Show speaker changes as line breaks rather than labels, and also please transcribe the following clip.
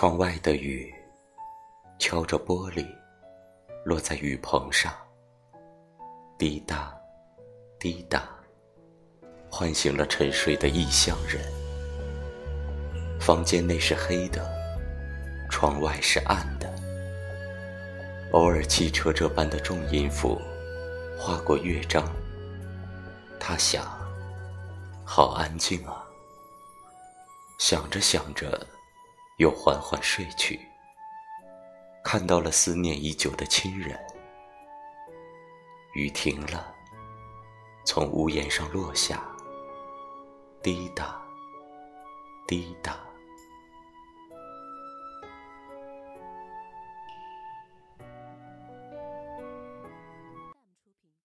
窗外的雨，敲着玻璃，落在雨棚上，滴答，滴答，唤醒了沉睡的异乡人。房间内是黑的，窗外是暗的。偶尔汽车这般的重音符，划过乐章。他想，好安静啊。想着想着。又缓缓睡去，看到了思念已久的亲人。雨停了，从屋檐上落下，滴答，滴答。